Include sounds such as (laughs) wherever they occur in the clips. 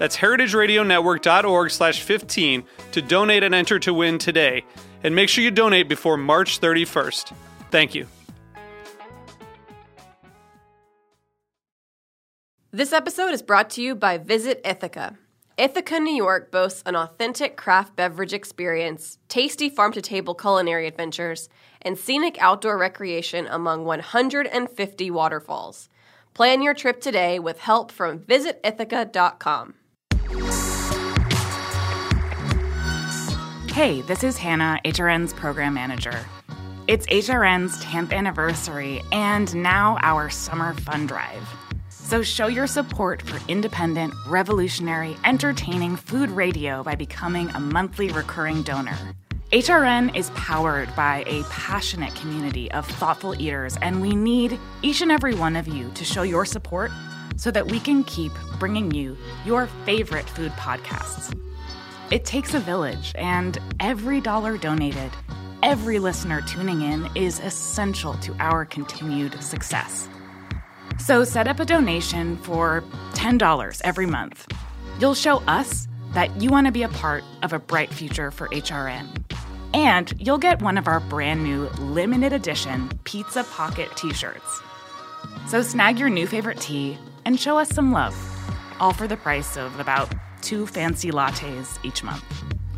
That's heritageradionetwork.org slash 15 to donate and enter to win today. And make sure you donate before March 31st. Thank you. This episode is brought to you by Visit Ithaca. Ithaca, New York boasts an authentic craft beverage experience, tasty farm to table culinary adventures, and scenic outdoor recreation among 150 waterfalls. Plan your trip today with help from visitithaca.com. Hey, this is Hannah, HRN's program manager. It's HRN's 10th anniversary and now our summer fun drive. So show your support for independent, revolutionary, entertaining food radio by becoming a monthly recurring donor. HRN is powered by a passionate community of thoughtful eaters, and we need each and every one of you to show your support so that we can keep bringing you your favorite food podcasts. It takes a village, and every dollar donated, every listener tuning in is essential to our continued success. So set up a donation for $10 every month. You'll show us that you want to be a part of a bright future for HRN. And you'll get one of our brand new limited edition Pizza Pocket t shirts. So snag your new favorite tee and show us some love, all for the price of about two fancy lattes each month.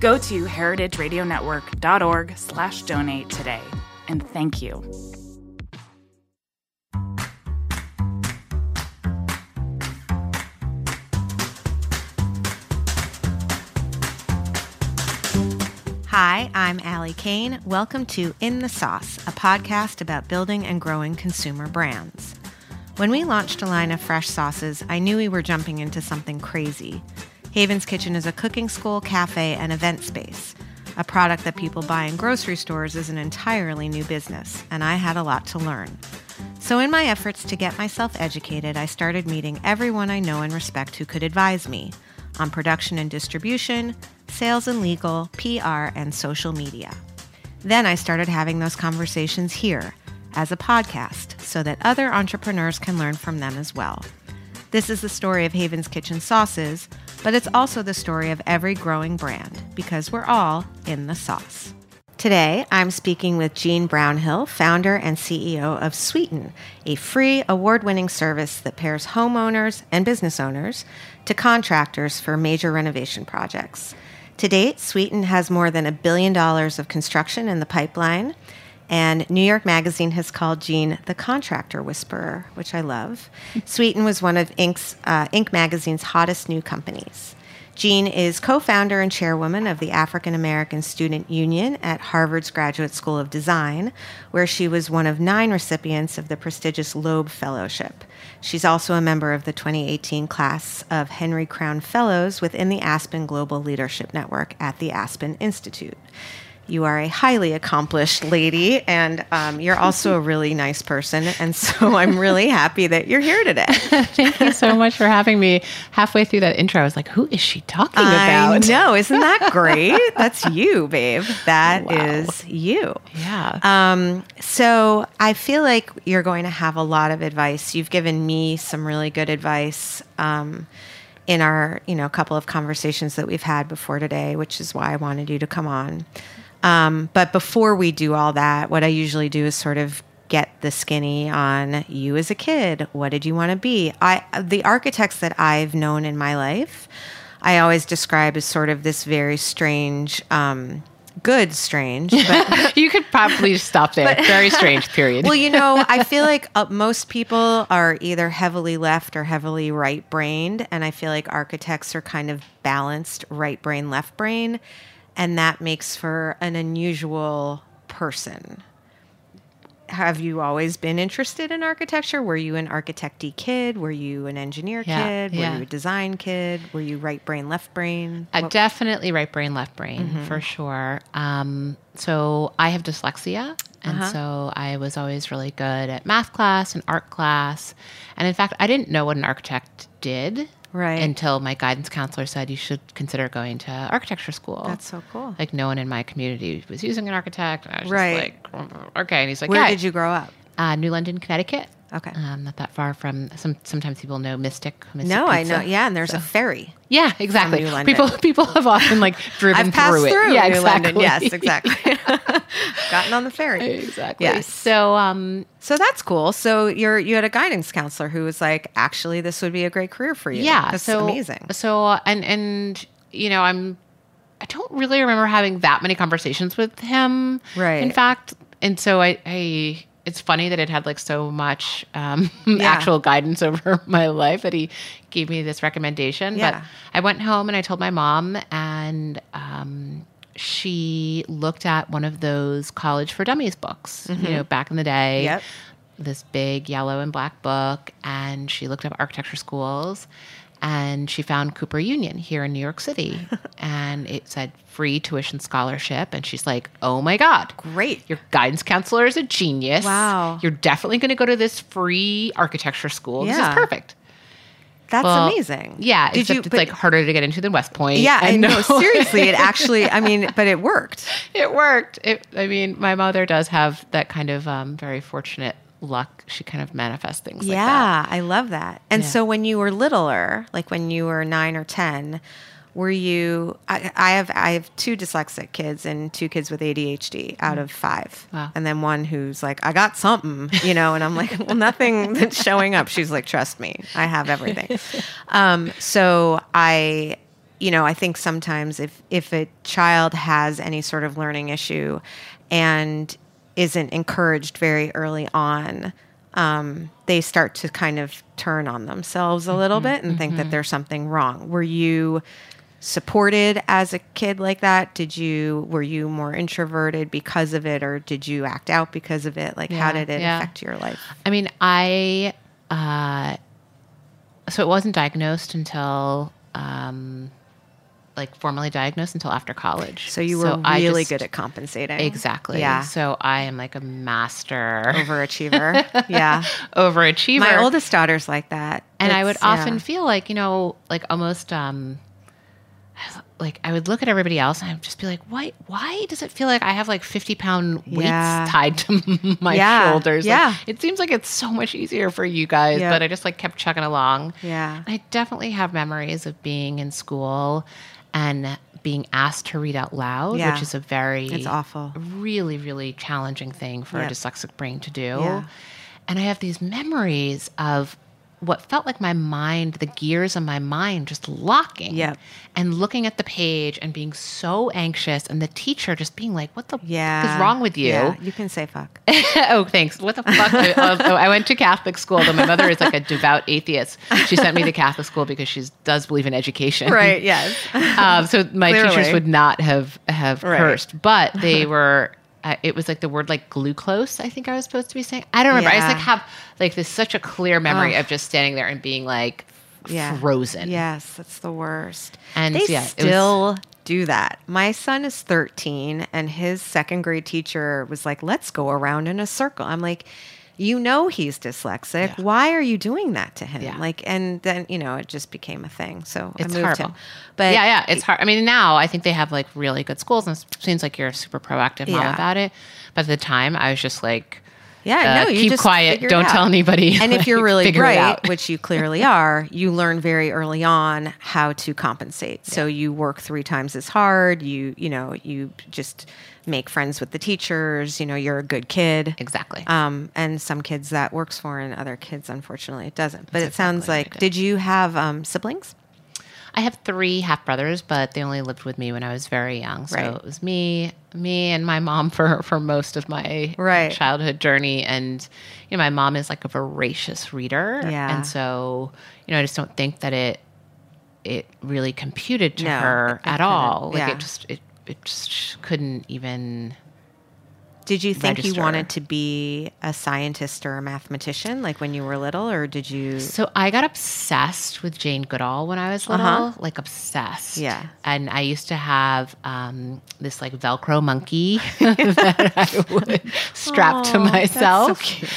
Go to heritageradionetwork.org slash donate today. And thank you. Hi, I'm Ali Cayne. Welcome to In the Sauce, a podcast about building and growing consumer brands. When we launched a line of fresh sauces, I knew we were jumping into something crazy. Haven's Kitchen is a cooking school, cafe, and event space. A product that people buy in grocery stores is an entirely new business, and I had a lot to learn. So, in my efforts to get myself educated, I started meeting everyone I know and respect who could advise me on production and distribution, sales and legal, PR, and social media. Then I started having those conversations here as a podcast so that other entrepreneurs can learn from them as well. This is the story of Haven's Kitchen Sauces, but it's also the story of every growing brand because we're all in the sauce. Today, I'm speaking with Jean Brownhill, founder and CEO of Sweeten, a free award winning service that pairs homeowners and business owners to contractors for major renovation projects. To date, Sweeten has more than a billion dollars of construction in the pipeline and New York Magazine has called Jean the contractor whisperer, which I love. Sweeten was one of Inc's, uh, Inc. magazine's hottest new companies. Jean is co founder and chairwoman of the African American Student Union at Harvard's Graduate School of Design, where she was one of nine recipients of the prestigious Loeb Fellowship. She's also a member of the 2018 class of Henry Crown Fellows within the Aspen Global Leadership Network at the Aspen Institute. You are a highly accomplished lady, and um, you're also a really nice person. And so (laughs) I'm really happy that you're here today. (laughs) Thank you so much for having me. Halfway through that intro, I was like, who is she talking about? I know. Isn't that (laughs) great? That's you, babe. That wow. is you. Yeah. Um, so I feel like you're going to have a lot of advice. You've given me some really good advice. Um, in our you know couple of conversations that we've had before today which is why i wanted you to come on um, but before we do all that, what I usually do is sort of get the skinny on you as a kid. What did you want to be? I the architects that I've known in my life, I always describe as sort of this very strange um, good strange, but (laughs) you could probably stop there. Very strange period. well, you know, I (laughs) feel like uh, most people are either heavily left or heavily right brained. And I feel like architects are kind of balanced right brain, left brain. And that makes for an unusual person. Have you always been interested in architecture? Were you an architecty kid? Were you an engineer Yeah, kid? Were yeah. you a design kid? Were you right brain, left brain? Uh, definitely right brain, left brain Mm-hmm. for sure. Um, so I have dyslexia. And Uh-huh. so I was always really good at math class and art class. And in fact, I didn't know what an architect did Right. until my guidance counselor said you should consider going to architecture school. That's so cool. Like no one in my community was using an architect. And I was Right. just like, "Mm, okay. And he's like, Where yeah. did you grow up? Uh, New London, Connecticut. Okay. Um, not that far from. Some sometimes people know Mystic. Mystic No, I know. Yeah, and there's a ferry. Yeah, exactly. People (laughs) people have often like driven I've passed through through, it. Yeah, New exactly. London. Yes, exactly. (laughs) (laughs) Gotten on the ferry. exactly. Yes. So um, So that's cool. So you're you had a guidance counselor who was like, actually, this would be a great career for you. yeah, that's so amazing. So uh, and and you know I'm I don't really remember having that many conversations with him. Right. In fact, and so I. I it's funny that it had like so much um, Yeah. actual guidance (laughs) over my life that he gave me this recommendation. Yeah. But I went home and I told my mom, and um, she looked at one of those College for Dummies books, you know, back in the day. Mm-hmm. Yep. This big yellow and black book, and she looked up architecture schools, and she found Cooper Union here in New York City, (laughs) and it said free tuition scholarship, and she's like, "Oh my god, Great. Your guidance counselor is a genius. Wow. You're definitely going to go to this free architecture school. This is perfect." That's Well, amazing. Yeah, Did except you? it's but- like harder to get into than West Point. yeah, I know. (laughs) Seriously, it actually. I mean, but it worked. (laughs) it worked. It, I mean, my mother does have that kind of um, very fortunate luck. She kind of manifests things like that. yeah, I love that. And Yeah. so when you were littler, like when you were nine or ten, were you? I, I have I have two dyslexic kids and two kids with ADHD out of five, Wow. and then one who's like, I got something, you know, and I'm like, well, nothing (laughs) that's showing up. She's like, trust me, I have everything. (laughs) um, so I. You know, I think sometimes if if a child has any sort of learning issue and isn't encouraged very early on, um, they start to kind of turn on themselves a little bit and think that there's something wrong. Were you supported as a kid like that? Did you were you more introverted because of it, or did you act out because of it? Like, how did it yeah. affect your life? I mean, I uh, so it wasn't diagnosed until um, like formally diagnosed until after college. So you were I really just- good at compensating. exactly. Yeah. So I am like a master Overachiever. (laughs) yeah. overachiever. My oldest daughter's like that. and I would yeah. often feel like you know, like almost um, like I would look at everybody else and I'd just be like, why? Why does it feel like I have like fifty pound weights Yeah. tied to (laughs) my Yeah, shoulders? Like, yeah. it seems like it's so much easier for you guys, Yeah. but I just like kept chugging along. Yeah. I definitely have memories of being in school and being asked to read out loud, Yeah. which is a very It's awful. really, really challenging thing for Yep. a dyslexic brain to do. Yeah. And I have these memories of what felt like my mind, the gears of my mind just locking. Yep. And looking at the page and being so anxious, and the teacher just being like, What the Yeah. fuck is wrong with you? Yeah, you can say fuck. (laughs) oh, thanks. What the fuck? oh, oh, I went to Catholic school, though my mother is like a devout atheist. She sent me to Catholic school because she does believe in education. (laughs) Right, yes. Um, so my (laughs) Clearly. teachers would not have have Right. cursed, but they were. Uh, it was like the word like glucose. I think I was supposed to be saying. I don't remember. I just like have like this such a clear memory Ugh. of just standing there and being like Yeah. frozen. Yes, that's the worst. And, they yeah, it was- still do that. My son is 13 and his second grade teacher was like, "Let's go around in a circle." I'm like, "You know he's dyslexic. Yeah. Why are you doing that to him?" Yeah. Like and then, you know, it just became a thing. So It's horrible. him. But yeah, yeah, it's hard. I mean, now I think they have like really good schools, and it seems like you're a super proactive mom Yeah. about it. But at the time, I was just like, Yeah, uh, no, you keep quiet, don't tell anybody. And if you're (laughs) really bright, which you clearly (laughs) are, you learn very early on how to compensate. So you work three times as hard. You you know you just make friends with the teachers. You know you're a good kid. exactly. Um, and some kids that works for, and other kids unfortunately it doesn't. But That's it sounds exactly like. did. Did you have um, siblings? I have three half brothers, but they only lived with me when I was very young. So Right. it was me, me and my mom for for most of my Right. childhood journey. And you know, my mom is like a voracious reader, Yeah. and so you know, I just don't think that it it really computed to No, her it at couldn't. all. Like Yeah. it just it it just couldn't even. Did you think register. you wanted to be a scientist or a mathematician like when you were little or did you So I got obsessed with Jane Goodall when I was little, Uh-huh. like obsessed. Yeah. And I used to have um, this like Velcro monkey (laughs) (laughs) that I would strap to that's so myself. cute.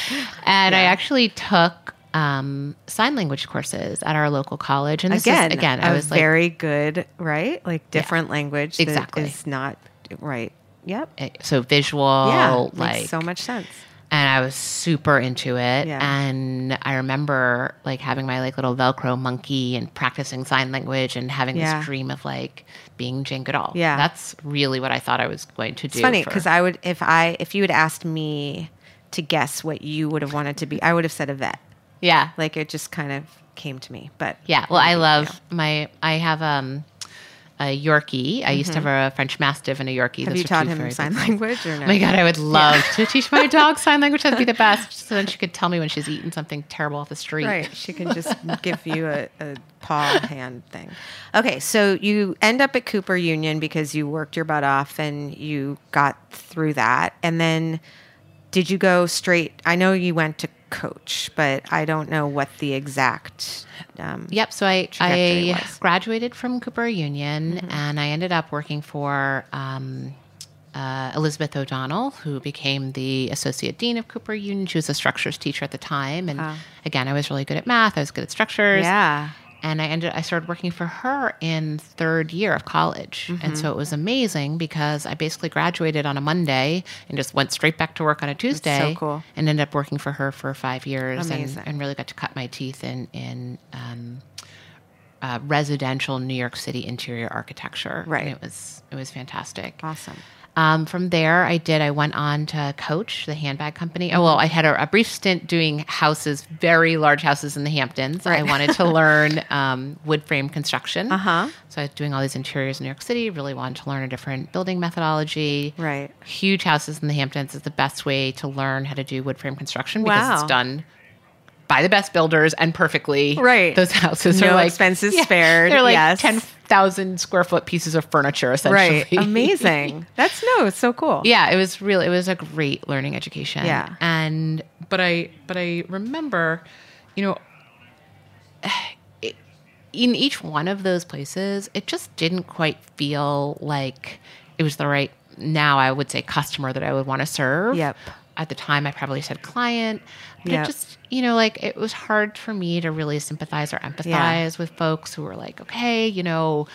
And I actually took um, sign language courses at our local college. And this again is, again, I was like, very good, right? Like different language that Exactly. is not right. Yep. eh, so visual, yeah, like makes so much sense. and I was super into it. Yeah. And I remember like having my like little Velcro monkey and practicing sign language and having Yeah. this dream of like being Jane Goodall. Yeah. that's really what I thought I was going to do. It's funny for- because I would if I if you had asked me to guess what you would have wanted to be, I would have said a vet. yeah, Like it just kind of came to me. But yeah. Well, I love my. I have um a Yorkie. I used to have a French Mastiff and a Yorkie. Mm-hmm. have Those you taught him sign language or no? Oh my god, I would love to (laughs) teach my dog sign language. That'd be the best. So then she could tell me when she's eating something terrible off the street. Right. She can just (laughs) give you a, a paw hand thing. Okay. So you end up at Cooper Union because you worked your butt off and you got through that. And then did you go straight? I know you went to coach, but I don't know what the exact. Um, Yep. So I I was. Mm-hmm. graduated from Cooper Union, and I ended up working for um, uh, Elizabeth O'Donnell, who became the associate dean of Cooper Union. She was a structures teacher at the time, and again, I was really good at math. I was good at structures. Yeah. And I ended. I started working for her in third year of college, Mm-hmm. and so it was amazing because I basically graduated on a Monday and just went straight back to work on a Tuesday. cool. And ended up working for her for five years, and, and really got to cut my teeth in in um, uh, residential New York City interior architecture. Right. And it was it was fantastic. Awesome. Um, from there, I did. I went on to Coach, the handbag company. Oh well, I had a, a brief stint doing houses, very large houses in the Hamptons. I wanted to (laughs) learn um, wood frame construction. Uh-huh. So I was doing all these interiors in New York City. Really wanted to learn a different building methodology. Right. Huge houses in the Hamptons is the best way to learn how to do wood frame construction because Wow. it's done by the best builders and perfectly. Right. Those houses No are like expenses spared, They're like yes. ten thousand square foot pieces of furniture, essentially. Right. Amazing. (laughs) That's no, it's so cool. yeah, it was real. It was a great learning education. Yeah. and but I but I remember, you know, (sighs) it, in each one of those places, it just didn't quite feel like it was the right. Now I would say customer that I would want to serve. Yep. At the time, I probably said client, but Yep. it just you know like it was hard for me to really sympathize or empathize with folks who were like, okay, you know.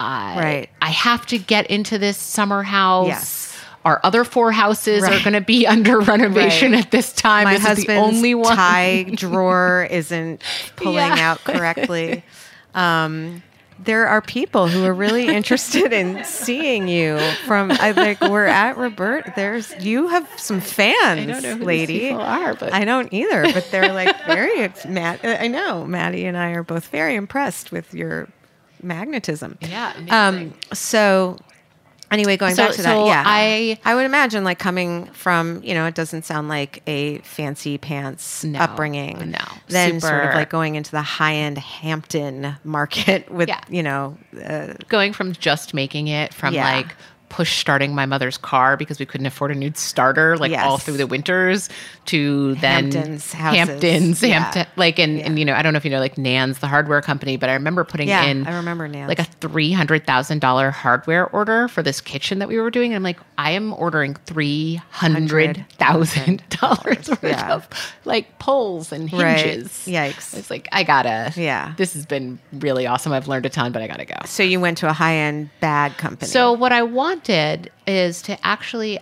I, Right. I have to get into this summer house. Yes. Our other four houses are going to be (laughs) under renovation Right. at this time. My this husband's only one. tie (laughs) drawer isn't pulling Yeah. out correctly. (laughs) Um, there are people who are really (laughs) interested in seeing you from I like we're at Robert. There's you have some fans, I don't know who lady. people are, but I don't either, but they're like very (laughs) Matt. I know Maddie and I are both very impressed with your magnetism. Yeah, amazing. Um. So. Anyway, going So- back to that, yeah, I- I would imagine like coming from you know it doesn't sound like a fancy pants No, upbringing. no. then sort of like going into the high end Hampton market with Yeah. you know uh, going from just making it from Yeah. like push starting my mother's car because we couldn't afford a new starter like all through the winters to then Hamptons houses. Hamptons, Yeah. Hampton, like and, and you know I don't know if you know like Nanz the hardware company, but I remember putting Yeah, in I remember Nanz. like a three hundred thousand dollar hardware order for this kitchen that we were doing. And I'm like, I am ordering three hundred thousand dollars worth Yeah. of like poles and Right. hinges. Yikes. It's like I gotta. Yeah. This has been really awesome. I've learned a ton, but I gotta go. so you went to a high end bag company. So what I wanted is to actually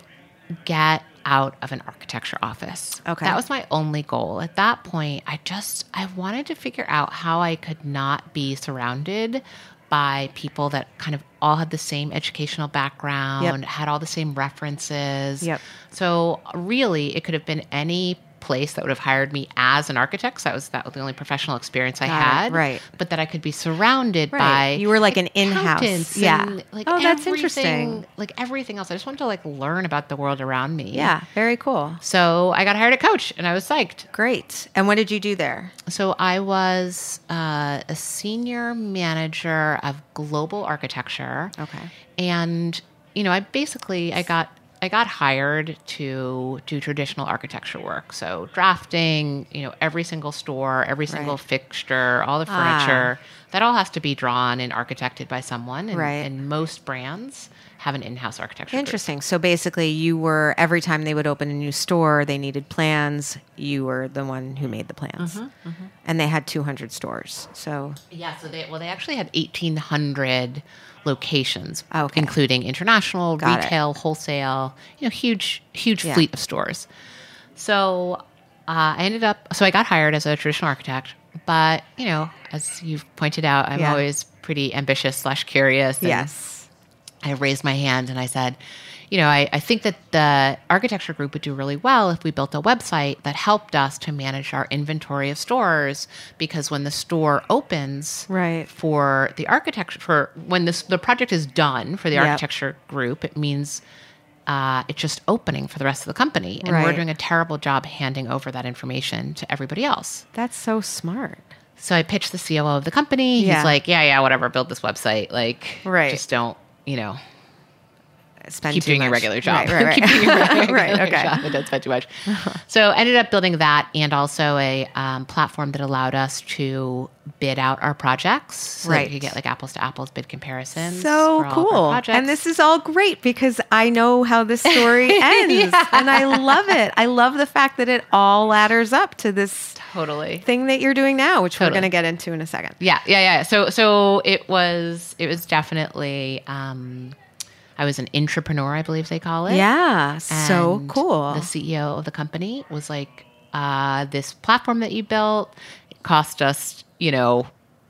get out of an architecture office. Okay. That was my only goal. At that point, I just I wanted to figure out how I could not be surrounded by people that kind of all had the same educational background, Yep. had all the same references. Yep. So really, it could have been any place that would have hired me as an architect. So that was that was the only professional experience I Got it, had. right. But that I could be surrounded Right. by You were like an in-house- yeah. Like Oh, that's interesting. Like everything else. I just wanted to like learn about the world around me. Yeah, very cool. So I got hired at Coach and I was psyched. Great. And what did you do there? So I was uh, a senior manager of global architecture. Okay. And you know, I basically I got I got hired to do traditional architecture work. So drafting, you know, every single store, every single Right. fixture, all the Ah. furniture, that all has to be drawn and architected by someone. And, Right. and most brands have an in-house architecture. group. Interesting. So basically, you were every time they would open a new store, they needed plans. You were the one who made the plans, Mm-hmm, and they had 200 stores. So Yeah, so they well they actually had eighteen hundred locations, Okay. including international, Got it. retail, wholesale. You know, huge huge Yeah. fleet of stores. So uh, I ended up so I got hired as a traditional architect, but you know, as you've pointed out, I'm Yeah. always pretty ambitious slash curious. yes, I raised my hand and I said, you know, I, I think that the architecture group would do really well if we built a website that helped us to manage our inventory of stores because when the store opens Right. for the architecture for when this the project is done for the Yep. architecture group, it means uh, it's just opening for the rest of the company. And we're doing a terrible job handing over that information to everybody else. that's so smart. So I pitched the COO of the company. Yeah. He's like, yeah, yeah, whatever, build this website. Like, Right. just don't, you know, Spend keep too doing your regular job. Right, right, right. (laughs) keep doing your (laughs) regular right. Okay. job. It does spend too much. (laughs) So ended up building that and also a um, platform that allowed us to bid out our projects. So Right. you could get like apples to apples bid comparisons. So for all of our cool. And this is all great because I know how this story ends. And I love it. I love the fact that it all ladders up to this totally. thing that you're doing now, which we're going to get into in a second. Yeah, yeah, yeah. So so it was it was definitely um I was an entrepreneur, I believe they call it. Yeah. So cool. The CEO of the company was like, uh, "This platform that you built cost us, you know,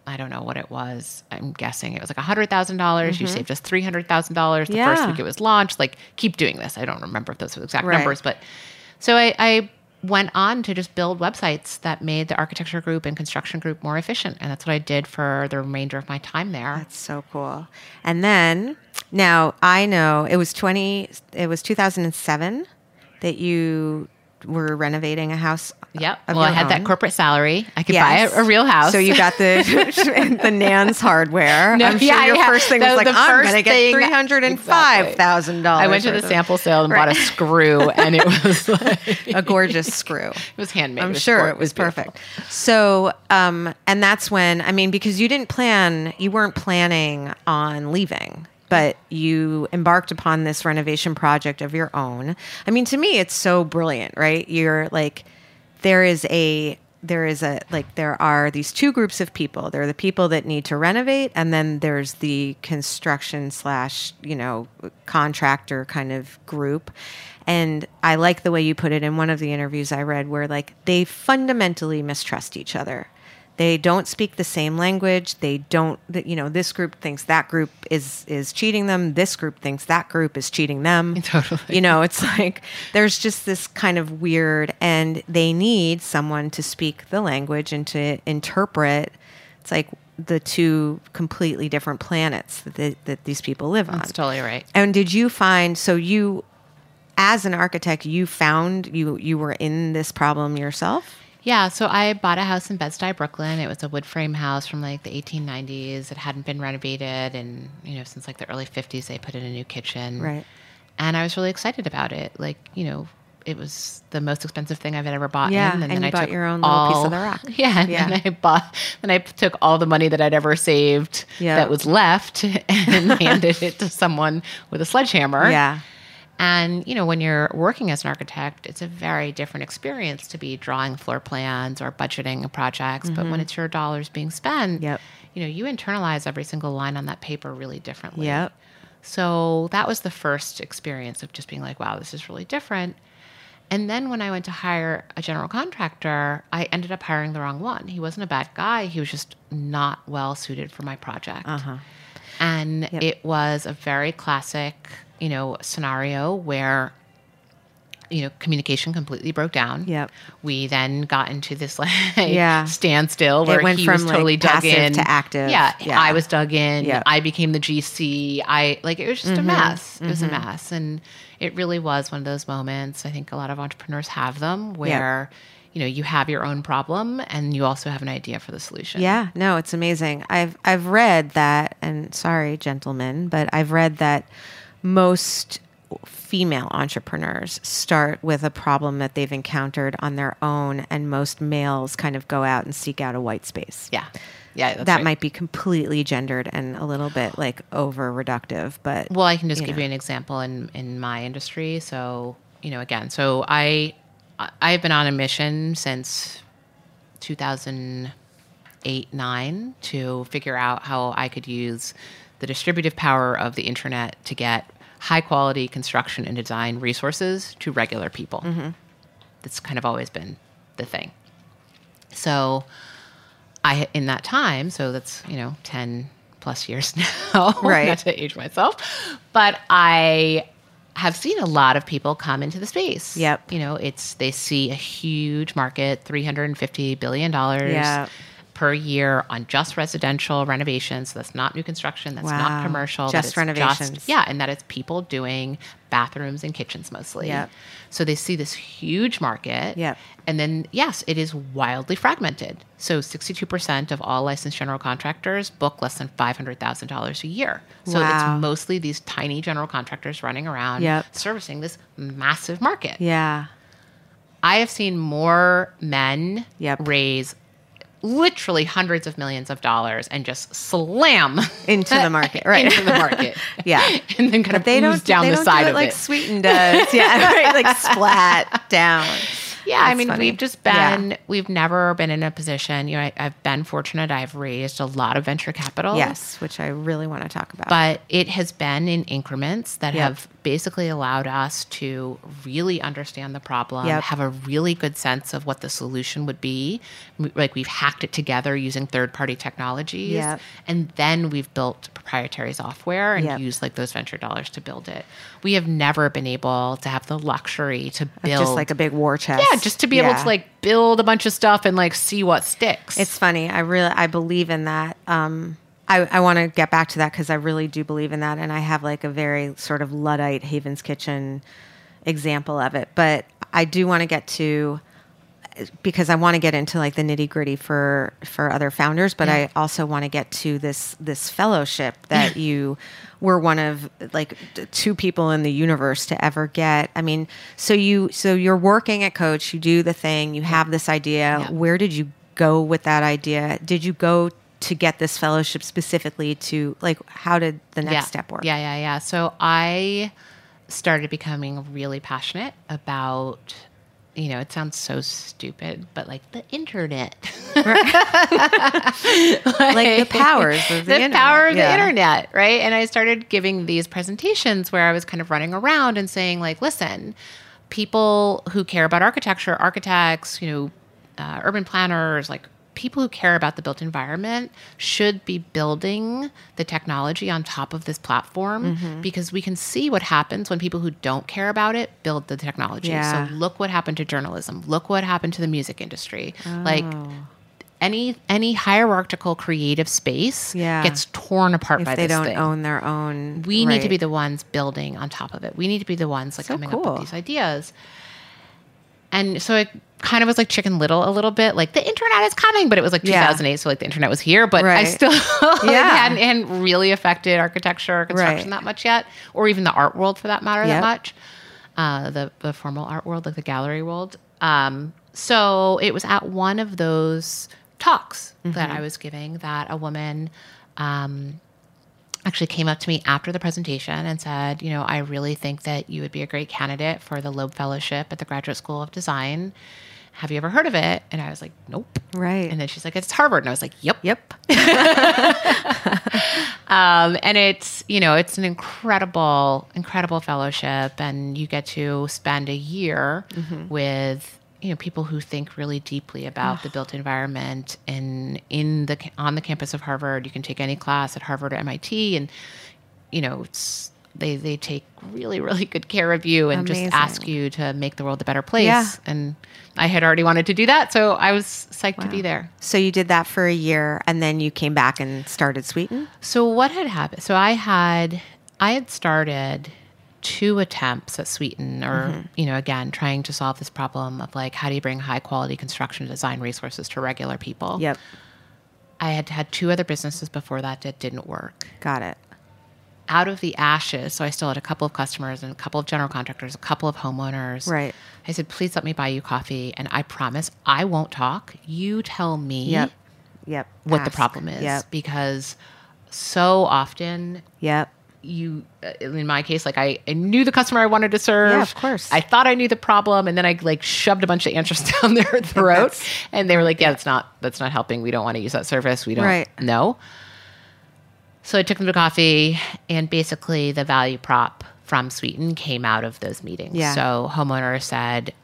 I don't know what it was. I'm guessing it was like hundred thousand dollars. You saved us three hundred thousand dollars the Mm-hmm. Yeah. first week it was launched. Like, keep doing this. I don't remember if those were the exact Right. numbers, but so I." I went on to just build websites that made the architecture group and construction group more efficient and that's what i did for the remainder of my time there That's so cool. And then now I know it was 20 it was 2007 that you were renovating a house. Yep well i had that corporate salary i could Yes. buy a, a real house So you got the (laughs) (laughs) the Nanz hardware. No, I'm sure yeah, your yeah. first thing The- was like, I'm going to get three hundred and five thousand dollars. I went to the sample sale and bought a (laughs) screw, and it was like, a gorgeous screw. it was handmade. I'm was sure gor- it was beautiful. perfect. So, um, and that's when I mean, because you didn't plan, you weren't planning on leaving, but you embarked upon this renovation project of your own. I mean, to me, it's so brilliant, right? You're like, there is a there is a like there are these two groups of people. There are the people that need to renovate and then there's the construction slash you know contractor kind of group. And i like the way you put it in one of the interviews i read where like they fundamentally mistrust each other they don't speak the same language. They don't you know this group thinks that group is is cheating them. This group thinks that group is cheating them. (laughs) Totally. you know it's like there's just this kind of weird and they need someone to speak the language and to interpret it's like the two completely different planets that, they, that these people live on. That's totally right. and did you find so you as an architect you found you you were in this problem yourself Yeah, so I bought a house in Bed-Stuy, Brooklyn. It was a wood frame house from like the 1890s. It hadn't been renovated, and you know, since like the early 50s, they put in a new kitchen. Right. And I was really excited about it. Like, you know, it was the most expensive thing I've ever bought. Yeah, in, and then you I bought took your own little piece of the rock. (laughs) Yeah, and Yeah. then I bought. Then I took all the money that I'd ever saved Yeah. that was left (laughs) and handed it to someone with a sledgehammer. yeah And you know, when you're working as an architect, it's a very different experience to be drawing floor plans or budgeting projects. But when it's your dollars being spent, Mm-hmm. Yep. you know, you internalize every single line on that paper really differently. Yep. So that was the first experience of just being like, wow, this is really different. And then when I went to hire a general contractor, I ended up hiring the wrong one. He wasn't a bad guy. He was just not well suited for my project. Uh-huh. And it was a very classic, you know, scenario where you know, communication completely broke down. Yep. We then got into this like Yeah. (laughs) standstill It where went he from, was like, totally dug in to active. Yeah, Yeah. I was dug in. Yep. I became the GC. I like it was just a Mm-hmm. mess. It was a mess, and it really was one of those moments. I think a lot of entrepreneurs have them where. You know, you have your own problem, and you also have an idea for the solution. Yeah, no, it's amazing. I've I've read that, and sorry, gentlemen, but I've read that most female entrepreneurs start with a problem that they've encountered on their own, and most males kind of go out and seek out a white space. yeah, yeah. That right. might be completely gendered and a little bit like over reductive, but Well, I can just you give know. you an example in in my industry. So, you know, again, so I I've been on a mission since 2008 9 to figure out how I could use the distributive power of the internet to get high quality construction and design resources to regular people. Mm-hmm. That's kind of always been the thing. So, I in that time, so that's you know ten plus years (laughs) now, Right. Not to age myself, but I have seen a lot of people come into the space. Yep. you know, it's they see a huge market, three hundred and fifty billion dollars. Yeah. Per year on just residential renovations. So that's not new construction. That's Wow. not commercial. Just renovations. yeah, and that it's people doing bathrooms and kitchens mostly. Yep. So they see this huge market. Yep. And then, yes, it is wildly fragmented. So 62% of all licensed general contractors book less than $500,000 a year. So Wow. it's mostly these tiny general contractors running around Yep. servicing this massive market. yeah, I have seen more men Yep. raise literally hundreds of millions of dollars and just slam (laughs) into the market, (laughs) right? into the market. (laughs) Yeah. and then kind But of they don't down they the don't side do it of like it. Sweeten does. Yeah, right, like splat down. Yeah, I mean, funny. we've just Yeah. been, we've never been in a position, you know, I, I've been fortunate. I've raised a lot of venture capital. Yes, which I really want to talk about. But it has been in increments that Yep. have basically allowed us to really understand the problem, Yep. have a really good sense of what the solution would be. Like we've hacked it together using third party technologies. Yep. And then we've built proprietary software and used like those venture dollars to build it. We have never been able to have the luxury to build just like a big war chest. yeah, just to be able to like build a bunch of stuff and like see what sticks. It's funny. I really I believe in that. Um, I, I want to get back to that because I really do believe in that, and I have like a very sort of luddite Haven's Kitchen example of it. But I do want to get to because I want to get into like the nitty gritty for for other founders, but I also want to get to this this fellowship that you were one of like two people in the universe to ever get. I mean, so you so you're working at Coach, you do the thing, you have this idea. Yeah. Where did you go with that idea? Did you go to get this fellowship specifically to like how did the next yeah. step work? Yeah, yeah, yeah. So I started becoming really passionate about you know, it sounds so stupid, but like the internet. (laughs) Like the powers of the, the internet. power of Yeah. the internet, right? And I started giving these presentations where I was kind of running around and saying, like, listen, people who care about architecture, architects, you know, uh, urban planners, like people who care about the built environment should be building the technology on top of this platform Mm-hmm. because we can see what happens when people who don't care about it build the technology. Yeah. So look what happened to journalism. Look what happened to the music industry. Like Oh. any any hierarchical creative space Yeah. gets torn apart if by they don't thing. own their own we need to be the ones building on top of it. We need to be the ones like So coming up with these ideas. And so it kind of was like Chicken Little a little bit. Like the internet is coming, but it was like Yeah. 2008, so like the internet was here, but I Right. still (laughs) like, Yeah. hadn't, hadn't really affected architecture or construction Right. that much yet, or even the art world for that matter Yep. that much. Uh, the the formal art world, like the gallery world. Um, so it was at one of those talks that Mm-hmm. I was giving that a woman um, actually came up to me after the presentation and said, you know, I really think that you would be a great candidate for the Loeb Fellowship at the Graduate School of Design. Have you ever heard of it? And I was like, nope. Right. And then she's like, it's Harvard. And I was like, yep. Yep. (laughs) Um, and it's, you know, it's an incredible, incredible fellowship. And you get to spend a year Mm-hmm. with, you know, people who think really deeply about the built environment and in the, on the campus of Harvard. You can take any class at Harvard or MIT and, you know, it's they they take really really good care of you and Amazing. just ask you to make the world a better place. Yeah. And I had already wanted to do that, so I was psyched to be there. So you did that for a year, and then you came back and started Sweeten. So what had happened? So I had I had started two attempts at Sweeten, or Mm-hmm. you know, again trying to solve this problem of like how do you bring high quality construction design resources to regular people. Yep, I had had two other businesses before that that didn't work. got it. Out of the ashes, so I still had a couple of customers and a couple of general contractors, a couple of homeowners. Right. I said, please let me buy you coffee, and I promise I won't talk. You tell me Yep, yep. what the problem is, Yep, because so often yep. you uh, in my case like I, I knew the customer i wanted to serve Yeah, of course. i thought i knew the problem and then i like shoved a bunch of answers (laughs) down their throat and they were like yeah that's not that's not helping we don't want to use that service we don't Right. know so i took them to coffee and basically the value prop from sweeten came out of those meetings Yeah. so homeowner said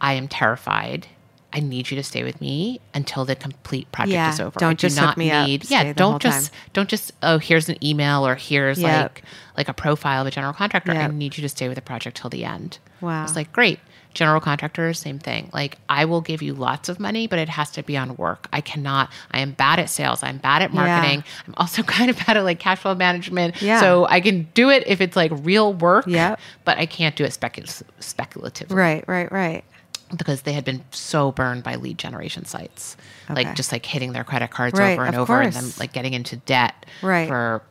i am terrified I need you to stay with me until the complete project Yeah, is over. don't I do just not me up, need, stay yeah, don't just time. don't just oh here's an email or here's Yep. like like a profile of a general contractor. I need you to stay with the project till the end. Wow. It's like great. General contractors, same thing. Like I will give you lots of money, but it has to be on work. I cannot. I am bad at sales. I'm bad at Yeah. marketing. I'm also (laughs) kind of bad at like cash flow management. Yeah. So I can do it if it's like real work. yeah. But I can't do it specul- speculatively Right, right, right. because they had been so burned by lead generation sites, Okay. like just like hitting their credit cards Right, over and over, and then like getting into debt Right. for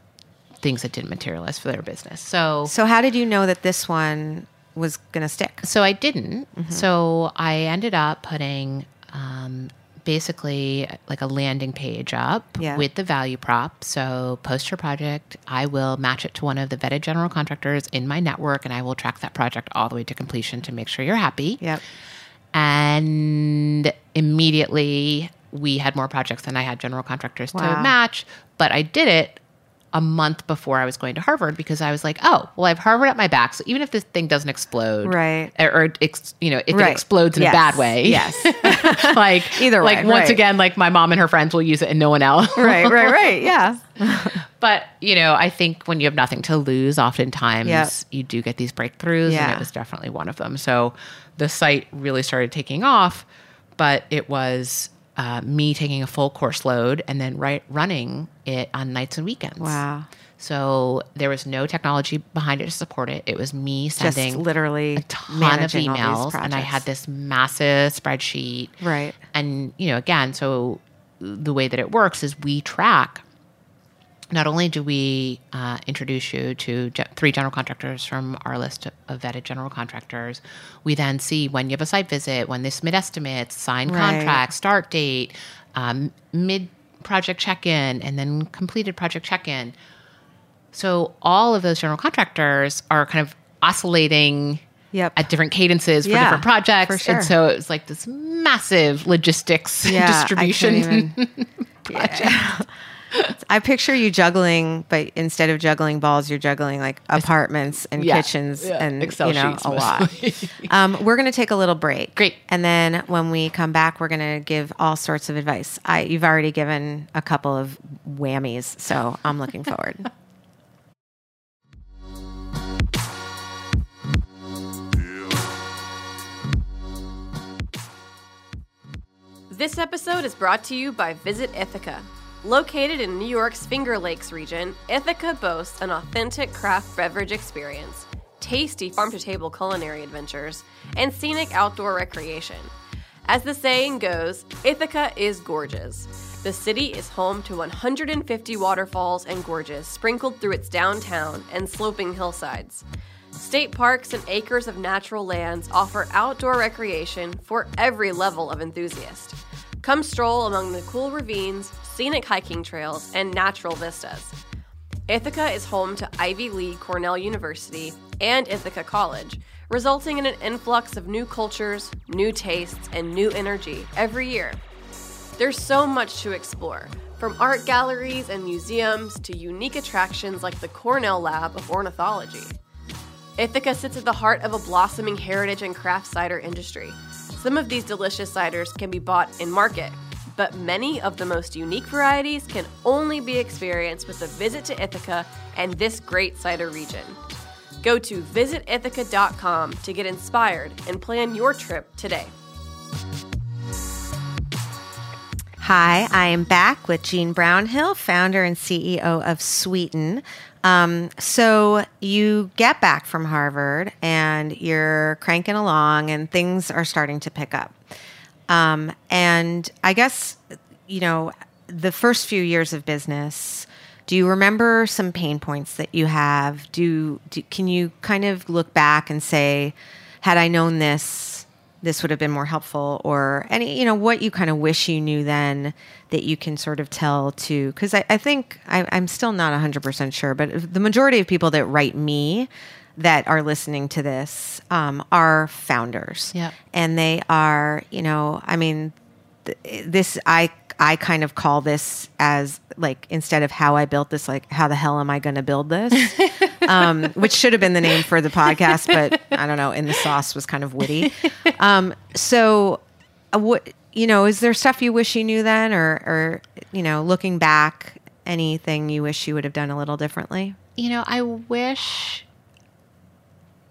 things that didn't materialize for their business. So, So how did you know that this one was going to stick? so I didn't. Mm-hmm. So I ended up putting um, basically like a landing page up Yeah. with the value prop. So post your project, I will match it to one of the vetted general contractors in my network, and I will track that project all the way to completion to make sure you're happy. Yep. and immediately we had more projects than I had general contractors Wow. to match. But I did it a month before I was going to Harvard because I was like, oh, well, I have Harvard at my back, so even if this thing doesn't explode, Right. or, or ex, you know, if Right. it explodes in Yes. a bad way, Yes. (laughs) like (laughs) Either like way, once right. again, like my mom and her friends will use it and no one else, right, right, (laughs) right. Yeah. But you know, I think when you have nothing to lose, oftentimes Yep. you do get these breakthroughs, and it was definitely one of them. So the site really started taking off, but it was uh, me taking a full course load and then right running it on nights and weekends. Wow. So there was no technology behind it to support it. It was me Just sending literally a ton of managing all these emails, and I had this massive spreadsheet. Right. And you know, again, so the way that it works is we track. Not only do we uh, introduce you to ge- three general contractors from our list of vetted general contractors, we then see when you have a site visit, when they submit estimates, sign Right. contracts, start date, um, mid project check in, and then completed project check in. So all of those general contractors are kind of oscillating Yep. at different cadences for Yeah, different projects. for sure. And so it was like this massive logistics Yeah, (laughs) distribution. even- (laughs) Yeah. I picture you juggling, but instead of juggling balls, you're juggling like apartments and Yeah, kitchens yeah, and Excel you know sheets a lot. (laughs) um, we're going to take a little break. Great. And then when we come back, we're going to give all sorts of advice. I, you've already given a couple of whammies, so I'm looking forward. (laughs) This episode is brought to you by Visit Ithaca. Located in New York's Finger Lakes region, Ithaca boasts an authentic craft beverage experience, tasty farm to table culinary adventures, and scenic outdoor recreation. As the saying goes, Ithaca is gorgeous. The city is home to 150 waterfalls and gorges sprinkled through its downtown and sloping hillsides. State parks and acres of natural lands offer outdoor recreation for every level of enthusiast. Come stroll among the cool ravines, scenic hiking trails, and natural vistas. Ithaca is home to Ivy League Cornell University and Ithaca College, resulting in an influx of new cultures, new tastes, and new energy every year. There's so much to explore, from art galleries and museums to unique attractions like the Cornell Lab of Ornithology. Ithaca sits at the heart of a blossoming heritage and craft cider industry. Some of these delicious ciders can be bought in market, but many of the most unique varieties can only be experienced with a visit to Ithaca and this great cider region. Go to visitithaca.com to get inspired and plan your trip today. Hi, I am back with Jean Brownhill, founder and CEO of Sweeten. Um, so you get back from Harvard and you're cranking along, and things are starting to pick up. Um, and I guess you know the first few years of business. Do you remember some pain points that you have? Do, do can you kind of look back and say, had I known this, this would have been more helpful or any you know what you kind of wish you knew then that you can sort of tell to because I, I think I, i'm still not 100% sure but the majority of people that write me that are listening to this um, are founders. Yep. and they are you know i mean th- this i i kind of call this as like instead of how i built this like how the hell am i going to build this? (laughs) Um, which should have been the name for the podcast but i don't know in the sauce was kind of witty. (laughs) Um, so uh, what you know is there stuff you wish you knew then or or you know looking back anything you wish you would have done a little differently? You know, I wish,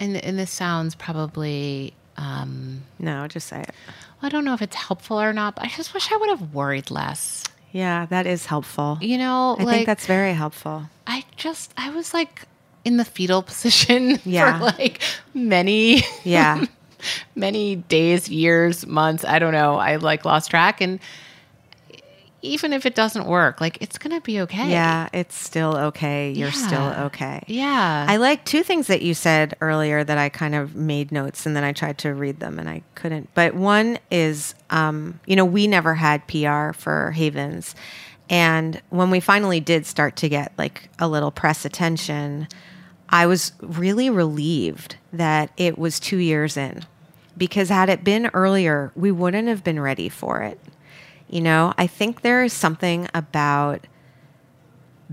and and this sounds probably, um, no just say it I don't know if it's helpful or not, but I just wish I would have worried less. yeah that is helpful You know, i like think that's very helpful I just I was like in the fetal (laughs) position Yeah. for like many yeah (laughs) many days, years, months. I don't know. I like lost track. And even if it doesn't work, like it's going to be okay. Yeah, it's still okay. You're still okay. Yeah. I like two things that you said earlier that I kind of made notes and then I tried to read them and I couldn't. But one is, um, you know, we never had PR for Havens. And when we finally did start to get like a little press attention, I was really relieved that it was two years in because had it been earlier, we wouldn't have been ready for it. You know, I think there is something about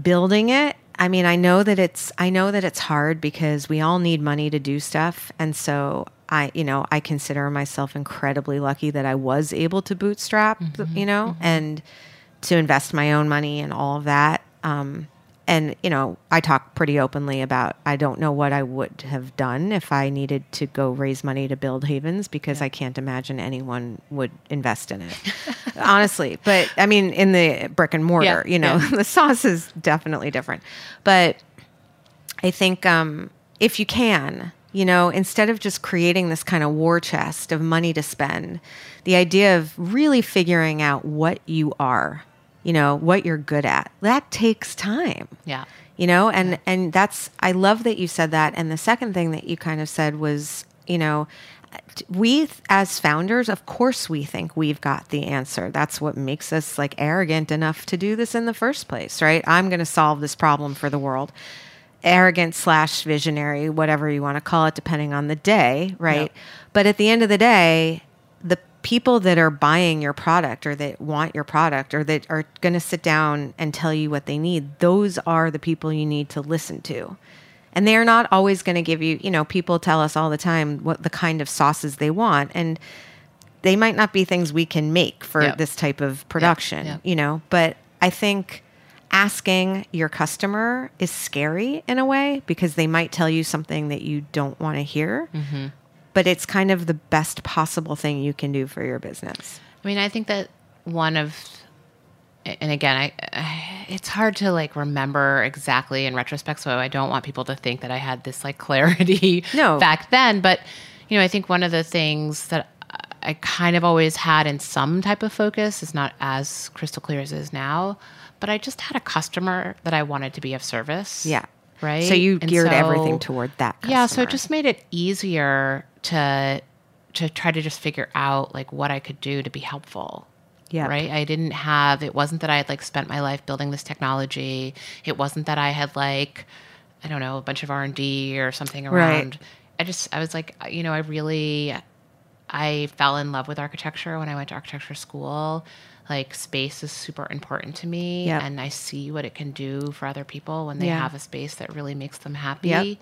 building it. I mean i know that it's i know that it's hard because we all need money to do stuff. And so i you know i consider myself incredibly lucky that i was able to bootstrap you know and to invest my own money and all of that. Um, and you know i talk pretty openly about i don't know what i would have done if i needed to go raise money to build havens because i can't imagine anyone would invest in it. (laughs) Honestly but i mean in the brick and mortar Yeah, you know yeah. (laughs) the sauce is definitely different. But i think um, if you can you know instead of just creating this kind of war chest of money to spend the idea of really figuring out what you are you know what you're good at. That takes time. Yeah. you know and and that's i love that you said that. And the second thing that you kind of said was you know we as founders of course we think we've got the answer. That's what makes us like arrogant enough to do this in the first place right? I'm going to solve this problem for the world. Arrogant slash visionary whatever you want to call it depending on the day right? Yep. but at the end of the day people that are buying your product or that want your product or that are going to sit down and tell you what they need those are the people you need to listen to. And they're not always going to give you you know people tell us all the time what the kind of sauces they want and they might not be things we can make for Yep. this type of production yep. you know? But i think asking your customer is scary in a way because they might tell you something that you don't want to hear mm-hmm. But it's kind of the best possible thing you can do for your business I mean, I think that one of, and again, I, I, it's hard to like remember exactly in retrospect. So I don't want people to think that I had this like (laughs) clarity No. back then. But, you know, I think one of the things that I kind of always had in some type of focus is not as crystal clear as it is now, but I just had a customer that I wanted to be of service. yeah Right. so you And geared so- everything toward that customer. yeah, so it just made it easier to to try to just figure out like what I could do to be helpful. Yeah. Right. I didn't have it wasn't that I had like spent my life building this technology. It wasn't that I had like I don't know, a bunch of R and D or something around. Right. around. I just I was like, you know, I really I fell in love with architecture when I went to architecture school. Like space is super important to me Yep. and I see what it can do for other people when they Yeah. have a space that really makes them happy. Yep.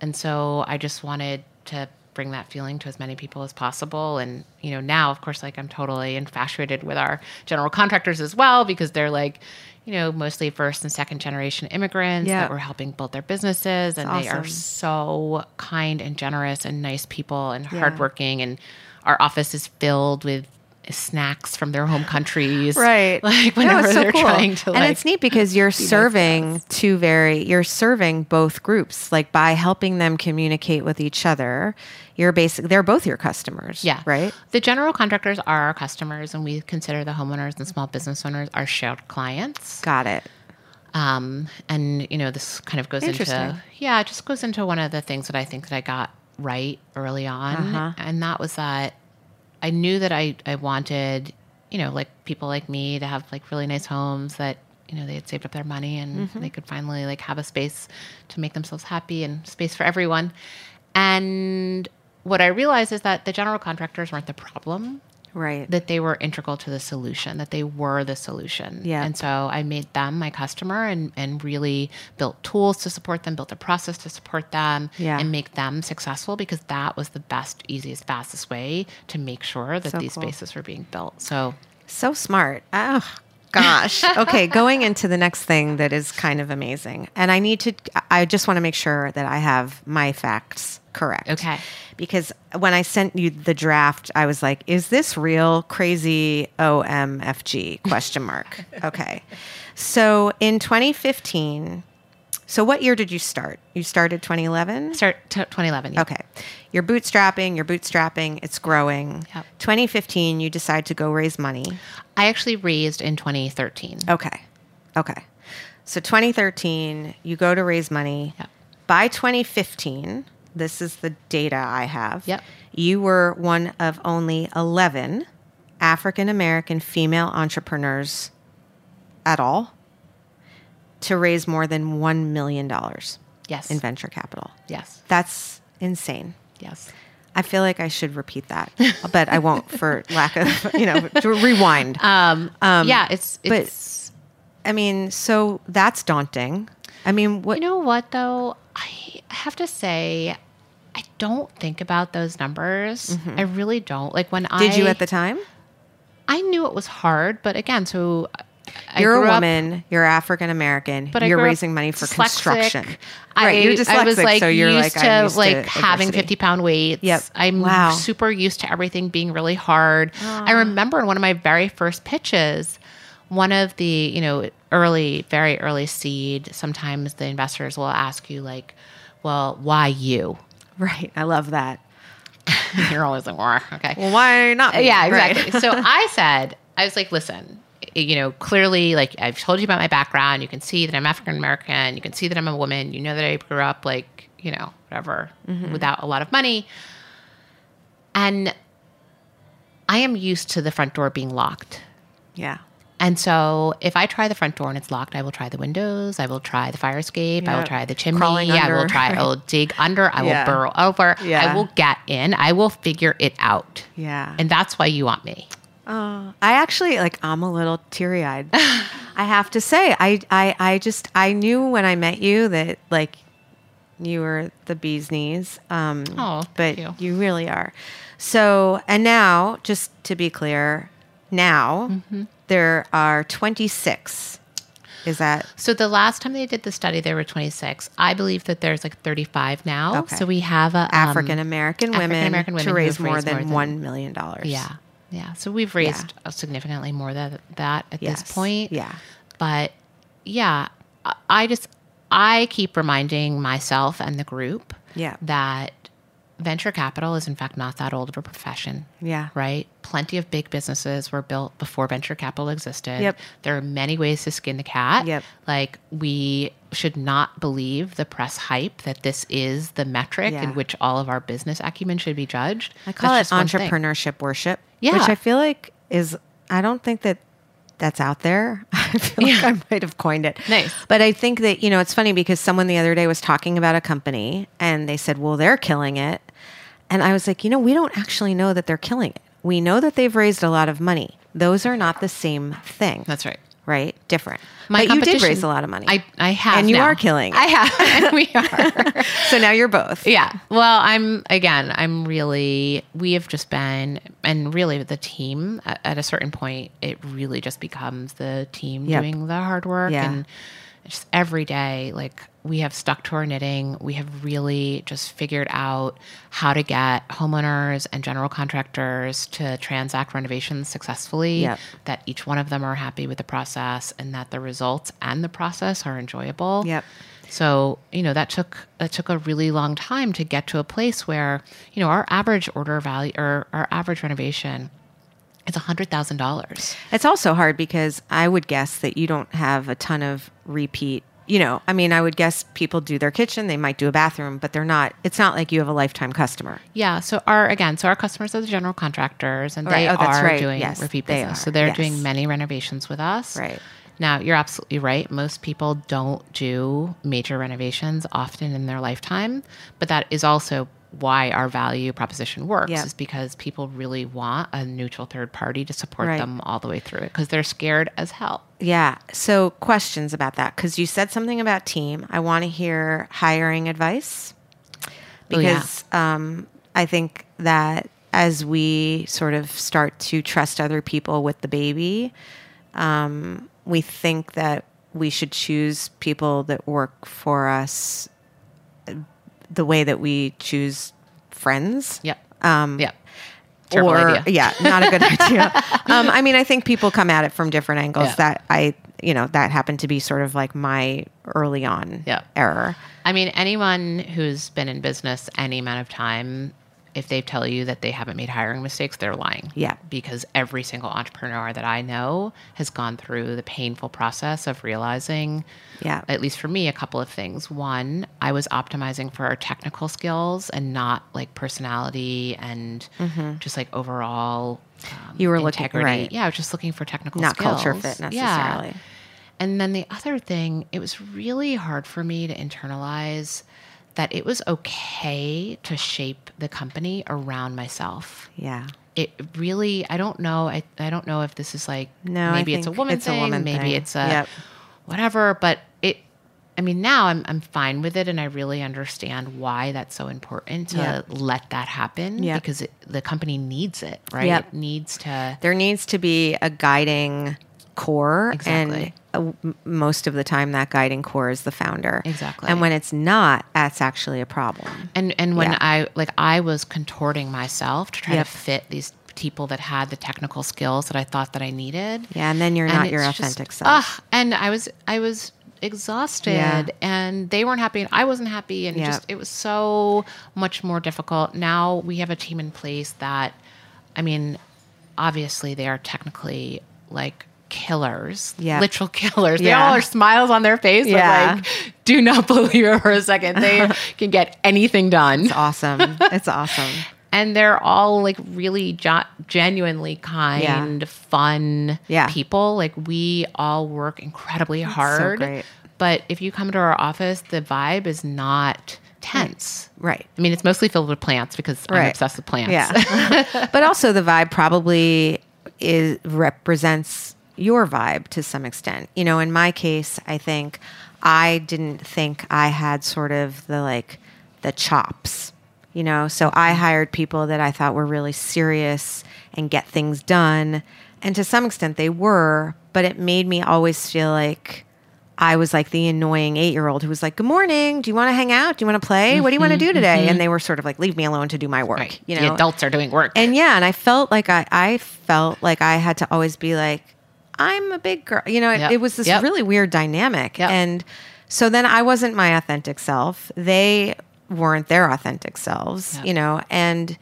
And so I just wanted to bring that feeling to as many people as possible. And, you know, now, of course, like I'm totally infatuated with our general contractors as well because they're like, you know, mostly first and second generation immigrants Yeah. that we're helping build their businesses. And they are so kind and generous and nice people and hardworking. And our office is filled with snacks from their home countries. Right. (laughs) Like whenever it's so they're cool. trying to and like it's neat because you're serving two very you're serving both groups like by helping them communicate with each other you're basically they're both your customers Yeah. right The general contractors are our customers, and we consider the homeowners and small business owners our shared clients. got it Um, and you know, this kind of goes into yeah, it just goes into one of the things that I think that I got right early on, Uh-huh. and that was that I knew that I I wanted you know like people like me to have like really nice homes that you know they had saved up their money and Mm-hmm. they could finally like have a space to make themselves happy and space for everyone. And what I realized is that the general contractors weren't the problem right that they were integral to the solution, that they were the solution. Yeah. And so I made them my customer and, and really built tools to support them, built a process to support them Yeah. and make them successful because that was the best, easiest, fastest way to make sure that So these cool. spaces were being built. So So smart. Oh, gosh. okay, going into the next thing that is kind of amazing. And I need to, I just want to make sure that I have my facts correct. Okay. Because when I sent you the draft, I was like, is this real crazy OMFG question mark? okay. So in 2015, so what year did you start? You started 2011? start t- 2011. yeah. Okay. You're bootstrapping, you're bootstrapping, it's growing. Yep. 2015, you decide to go raise money. I actually raised in 2013. Okay. Okay. So 2013, you go to raise money. Yep. By 2015, this is the data I have. Yep. You were one of only 11 African American female entrepreneurs at all to raise more than $1 million Yes. in venture capital. yes. That's insane. Yes. I feel like I should repeat that, but I won't for lack of, you know, to rewind. (laughs) Um, um, yeah, it's, but- it's I mean, so that's daunting. I mean, what? You know what though? I have to say, I don't think about those numbers. I really don't. Like when I Mm-hmm. did you at the time? I knew it was hard, but again, so I You're a grew up- woman. you're African American. but you're raising money for dyslexic. construction. I, right. You're dyslexic, I was like so you're used like to used like to having fifty pound weights. Yep. I'm Wow. super used to everything being really hard. I remember in one of my very first pitches, one of the you know early, very early seed. Sometimes the investors will ask you like, "Well, why you?" Right. I love that. (laughs) You're always like, "Well, okay." Well, why not? me? Yeah, Right. exactly. so (laughs) I said, I was like, listen, you know, clearly, like I've told you about my background. You can see that I'm African American. You can see that I'm a woman. You know that I grew up like, you know, whatever, mm-hmm. without a lot of money. And I am used to the front door being locked. yeah. And so if I try the front door and it's locked, I will try the windows. I will try the fire escape. I will try the chimney. Crawling I will under. try, I will dig under. I Yeah. will burrow over. Yeah. I will get in. I will figure it out. Yeah. And that's why you want me. Oh, I actually like. I'm a little teary eyed. (laughs) I have to say, I, I, I just, I knew when I met you that like you were the bee's knees. Um, Oh, but thank you. really are. So, and now, just to be clear, now Mm-hmm. there are 26. Is that So the last time they did the study, there were 26. I believe that there's like 35 now. Okay. So we have a um, African American women women to raise more than more than- $1 million? Yeah, yeah. So we've raised uh significantly more than that at Yes. this point. Yeah. But yeah, I- I just I keep reminding myself and the group Yeah. that venture capital is in fact not that old of a profession. Yeah. Right? Plenty of big businesses were built before venture capital existed. Yep. There are many ways to skin the cat. Yep. Like we should not believe the press hype that this is the metric Yeah. in which all of our business acumen should be judged. I call That's it just one thing. entrepreneurship worship. Yeah. Which I feel like is, I don't think that that's out there. (laughs) I feel like I might have coined it. Nice. But I think that, you know, it's funny because someone the other day was talking about a company and they said, well, they're killing it. And I was like, you know, we don't actually know that they're killing it. We know that they've raised a lot of money. Those are not the same thing. That's right. right? Different. My but you did competition- raise a lot of money. I, I have. And you now. are killing it. I have. (laughs) And we are. so now you're both. Yeah. Well, I'm again, I'm really, we have just been, and really the team at, at a certain point, it really just becomes the team Yep. doing the hard work. Yeah. And just every day, like we have stuck to our knitting. We have really just figured out how to get homeowners and general contractors to transact renovations successfully, Yep. that each one of them are happy with the process and that the results and the process are enjoyable. Yep. So, you know, that took that took a really long time to get to a place where, you know, our average order value or our average renovation thousand dollars. It's also hard because I would guess that you don't have a ton of repeat. You know, I mean, I would guess people do their kitchen, they might do a bathroom, but they're not. It's not like you have a lifetime customer. Yeah. So our again, so our customers are the general contractors and they right. oh, are right. doing Yes, repeat business. So they're Yes. doing many renovations with us. Right. Now you're absolutely right. Most people don't do major renovations often in their lifetime, but that is also why our value proposition works Yep. is because people really want a neutral third party to support Right. them all the way through it because they're scared as hell. Yeah. So, questions about that because you said something about team. I want to hear hiring advice Oh, yeah. because um, I think that as we sort of start to trust other people with the baby, um, we think that we should choose people that work for us the way that we choose friends. Yep. Um, Yep. Terrible or idea. yeah, not a good (laughs) idea. Um, I mean, I think people come at it from different angles. Yeah. That I, you know, that happened to be sort of like my early on Yeah. error. I mean, anyone who's been in business any amount of time, if they tell you that they haven't made hiring mistakes, they're lying. Yeah. Because every single entrepreneur that I know has gone through the painful process of realizing, Yeah. at least for me, a couple of things. One, I was optimizing for our technical skills and not like personality and just like overall. Um, Mm-hmm. You were looking- integrity. right. Yeah, I was just looking for technical skills. Not culture skills. fit Yeah. necessarily. And then the other thing, it was really hard for me to internalize that it was okay to shape the company around myself. Yeah. It really, I don't know. I, I don't know if this is like, No, I maybe it's a woman it's a thing, woman maybe thing. it's a Yep. whatever, but it, I mean, now I'm, I'm fine with it and I really understand why that's so important to Yep. let that happen Yep. because it, the company needs it, right? Yep. It needs to, There needs to be a guiding core, Exactly. and uh, m- most of the time, that guiding core is the founder. Exactly. And when it's not, that's actually a problem. And and when Yeah. I like I was contorting myself to try Yep. to fit these people that had the technical skills that I thought that I needed. Yeah, and then you're And not your authentic just- self. and I was I was exhausted Yeah. and they weren't happy and I wasn't happy and Yep. just it was so much more difficult. Now we have a team in place that I mean obviously they are technically like killers, Yeah. literal killers. They Yeah. all are smiles on their face. Yeah. Like, do not (laughs) believe it for a second. They (laughs) can get anything done It's awesome. it's awesome. and they're all like really jo- genuinely kind, fun Yeah. people. Like we all work incredibly hard. great. But if you come to our office, the vibe is not tense. Right. I mean, it's mostly filled with plants because I'm obsessed with plants. Yeah. (laughs) but also the vibe probably is represents your vibe to some extent. You know, in my case, I think I didn't think I had sort of the like the chops. You know, so I mm-hmm. hired people that I thought were really serious and get things done. And to some extent they were, but it made me always feel like I was like the annoying eight year old who was like, Good morning. Do you want to hang out? Do you want to play? What do you want to mm-hmm, do today? Mm-hmm. And they were sort of like, Leave me alone to do my work. Right. You the know, adults are doing work. and yeah, and I felt like I, I felt like I had to always be like, I'm a big girl. You know, it, Yep. it was this Yep. really weird dynamic. Yep. And so then I wasn't my authentic self. They weren't their authentic selves, you know, and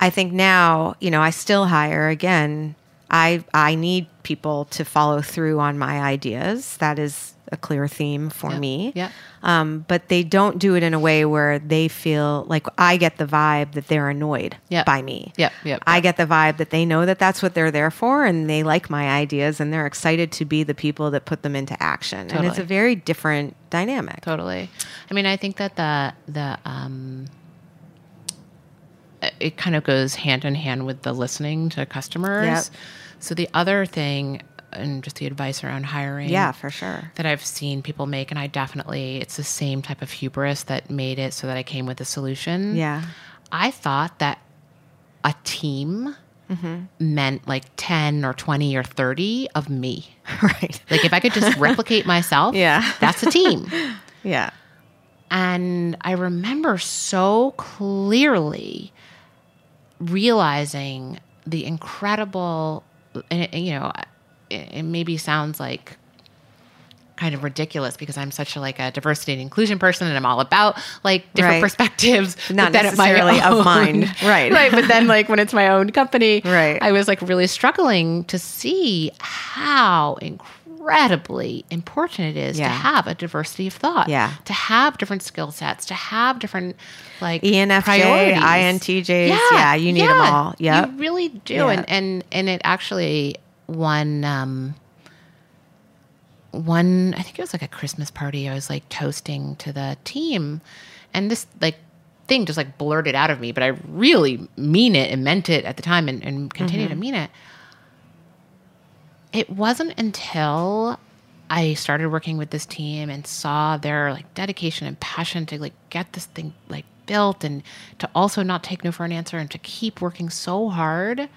I think now, you know, I still hire again. I I need people to follow through on my ideas. That is a clear theme for me. Yep. Um, but they don't do it in a way where they feel like I get the vibe that they're annoyed by me. Yep, yep, I get the vibe that they know that that's what they're there for and they like my ideas and they're excited to be the people that put them into action. And it's a very different dynamic. Totally. I mean, I think that the the um, it kind of goes hand in hand with the listening to customers. Yep. So the other thing and just the advice around hiring. Yeah, for sure. That I've seen people make, and I definitely it's the same type of hubris that made it so that I came with a solution. Yeah. I thought that a team mm-hmm. meant like 10 or 20 or 30 of me. (laughs) Right. Like if I could just (laughs) replicate myself, Yeah. that's a team. (laughs) Yeah. And I remember so clearly realizing the incredible, you know, it, it maybe sounds like kind of ridiculous because I'm such a like a diversity and inclusion person and I'm all about like different Right. perspectives. Not but then my necessarily of own- mine. (laughs) Right. Right. But then like when it's my own company, Right. I was like really struggling to see how incredibly important it is Yeah. to have a diversity of thought. Yeah. To have different skill sets, to have different like ENFJ, priorities. INTJs. Yeah, you need them all. Yeah, You really do. Yeah. And and and it actually one um one I think it was like a Christmas party. I was like toasting to the team and this like thing just like blurted out of me, but I really mean it and meant it at the time and, and continue Mm-hmm. to mean it. It wasn't until I started working with this team and saw their like dedication and passion to like get this thing like built and to also not take no for an answer and to keep working so hard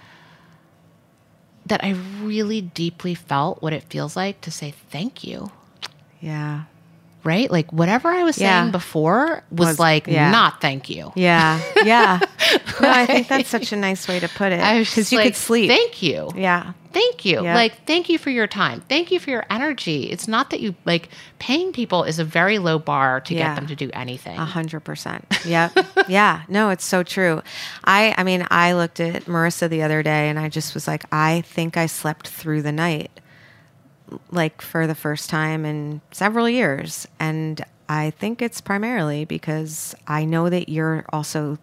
that I really deeply felt what it feels like to say thank you. Yeah. Right? Like whatever I was Yeah. saying before was, Was- like yeah. not thank you. Yeah. Yeah. (laughs) no, I think that's such a nice way to put it. Because you like, could sleep. Thank you. yeah. Thank you. Yeah. Like, thank you for your time. Thank you for your energy. It's not that you like paying people is a very low bar to get them to do anything. A hundred percent. Yep. yeah. No, it's so true. I I mean, I looked at Marissa the other day and I just was like, I think I slept through the night like for the first time in several years. And I think it's primarily because I know that you're also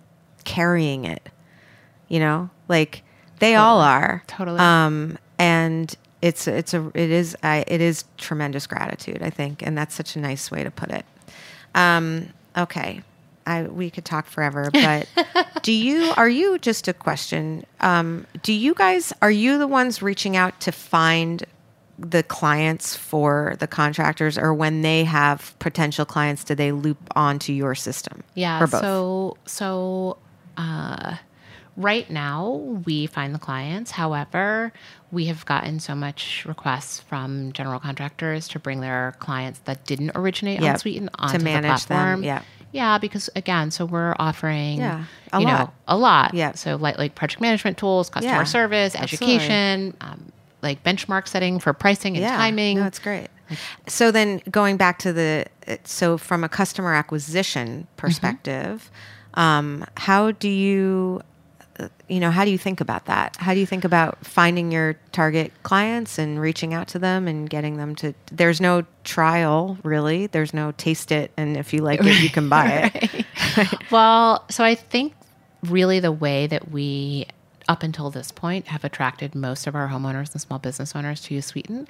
carrying it. You know? Like they all are. Totally. Um and it's it's a it is I it is tremendous gratitude, I think, and that's such a nice way to put it. Um, okay. I, we could talk forever, (laughs) but do you are you just a question? Um, do you guys are you the ones reaching out to find the clients for the contractors, or when they have potential clients, do they loop onto your system? Yeah. or both. So so uh right now we find the clients. However, we have gotten so much requests from general contractors to bring their clients that didn't originate Yep. on Sweeten To onto manage the them, platform. yeah. Yeah, because again, so we're offering Yeah, a you lot. know, a lot. Yeah. So like like project management tools, customer Yeah, service, education, um, like benchmark setting for pricing and timing. No, it's great. So then going back to the so from a customer acquisition perspective, um, how do you you know how do you think about that? How do you think about finding your target clients and reaching out to them and getting them to? There's no trial really. There's no taste it, and if you like it, you can buy it. (laughs) Well, so I think really the way that we, up until this point, have attracted most of our homeowners and small business owners to use Sweeten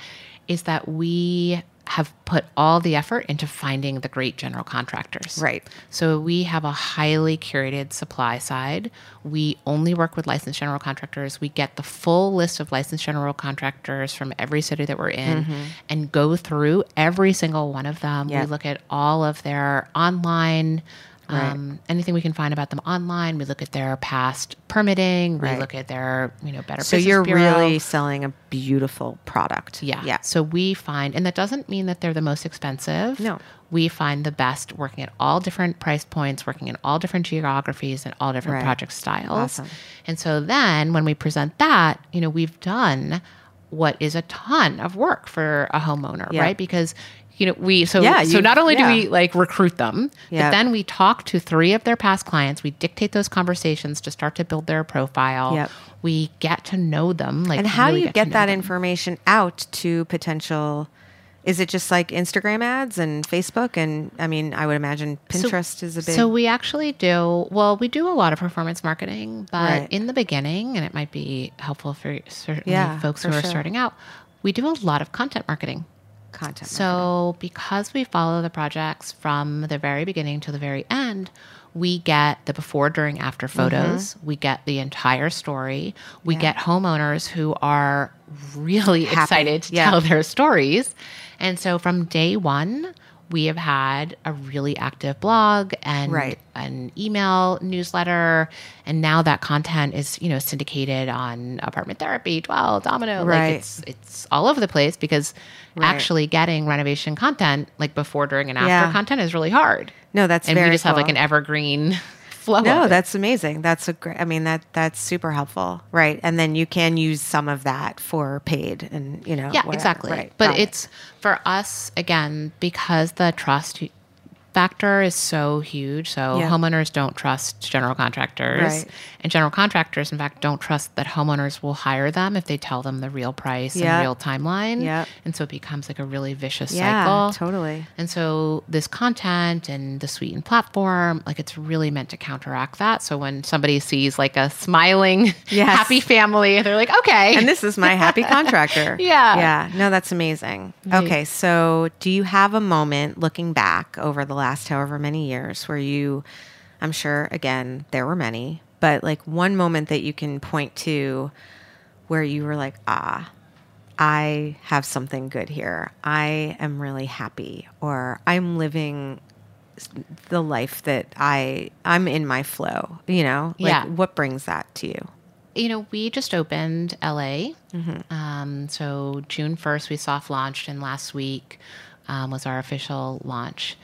is that we have put all the effort into finding the great general contractors. Right. So we have a highly curated supply side. We only work with licensed general contractors. We get the full list of licensed general contractors from every city that we're in mm-hmm. and go through every single one of them. Yep. We look at all of their online um, anything we can find about them online. We look at their past permitting. We Right. look at their, you know, better. So you're Bureau. really selling a beautiful product. Yeah. Yeah. So we find, and that doesn't mean that they're the most expensive. No. We find the best working at all different price points, working in all different geographies and all different Right. project styles. Awesome. And so then when we present that, you know, we've done what is a ton of work for a homeowner, Yeah. right? Because you know, we so Yeah, so not only yeah. do we like recruit them, Yeah. but then we talk to three of their past clients. We dictate those conversations to start to build their profile. Yep. We get to know them. Like, And how really do you to get that them. information out to potential? Is it just like Instagram ads and Facebook? And I mean, I would imagine Pinterest is a big. So we actually do well. We do a lot of performance marketing, but Right. in the beginning, and it might be helpful for certainly Yeah, folks who are sure. starting out. We do a lot of content marketing. Content. So because we follow the projects from the very beginning to the very end, we get the before, during, after photos. We get the entire story. We Mm-hmm. Yeah. get homeowners who are really Happy. excited to Yeah. tell their stories. And so from day one, we have had a really active blog and Right. an email newsletter. And now that content is, you know, syndicated on apartment therapy, Dwell, Domino. Right. Like it's it's all over the place because Right. actually getting renovation content like before, during, and after Yeah. content is really hard. No, that's and we just have like an evergreen flow. No, it. that's amazing. That's a great. I mean that that's super helpful, right? And then you can use some of that for paid, and you know, yeah whatever. exactly Right. but Got it. it's for us again because the trust factor is so huge so Yeah. homeowners don't trust general contractors Right. and general contractors in fact don't trust that homeowners will hire them if they tell them the real price Yeah. and real timeline Yep. and so it becomes like a really vicious yeah, cycle totally. and so this content and the Sweeten platform, like it's really meant to counteract that. So when somebody sees like a smiling, Yes. happy family, they're like, okay. And this is my happy (laughs) contractor. Yeah. yeah. No, that's amazing. Okay, so do you have a moment looking back over the last however many years where you, I'm sure again there were many, but like one moment that you can point to where you were like, ah, I have something good here. I am really happy, or I'm living the life that I I'm in my flow. You know, like Yeah. what brings that to you? you know, we just opened LA. Mm-hmm. Um, so June 1st, we soft launched, and last week um, was our official launch.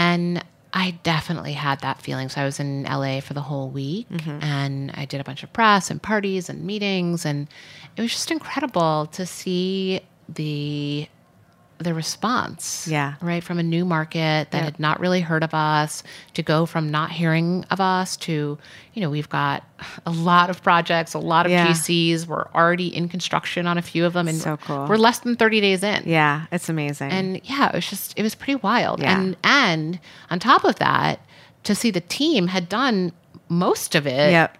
And I definitely had that feeling. So I was in LA for the whole week Mm-hmm. and I did a bunch of press and parties and meetings. And it was just incredible to see the the response Yeah. right from a new market that Yeah. had not really heard of us to go from not hearing of us to you know we've got a lot of projects a lot of Yeah. gcs we're already in construction on a few of them and So cool. we're less than 30 days in Yeah, it's amazing. and yeah it was just it was pretty wild Yeah. and and on top of that to see the team had done most of it Yep.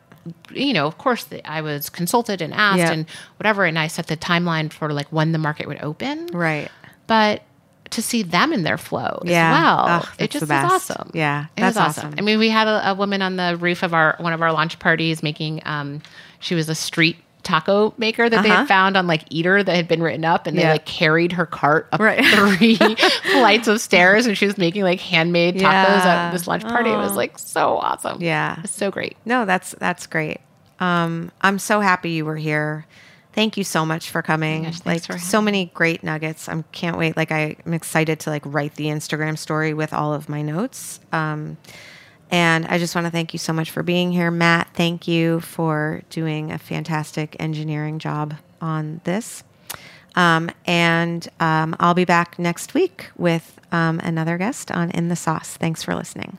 you know of course the, i was consulted and asked Yep. and whatever and i set the timeline for like when the market would open right. But to see them in their flow Yeah. as well, Ugh, it just was awesome. Yeah, it was that's awesome. awesome. I mean, we had a, a woman on the roof of our one of our launch parties making. Um, she was a street taco maker that they Uh-huh. had found on like Eater that had been written up, and they Yeah. like carried her cart up Right. (laughs) three (laughs) flights of stairs, and she was making like handmade tacos Yeah. at this lunch party. It was like so awesome. Yeah. it was so great. No, that's that's great. Um, I'm so happy you were here. Thank you so much for coming. gosh, like for so many great nuggets. I can't wait. Like I, I'm excited to like write the Instagram story with all of my notes. Um, and I just want to thank you so much for being here, Matt. Thank you for doing a fantastic engineering job on this. Um, and um, I'll be back next week with um, another guest on In the Sauce. Thanks for listening.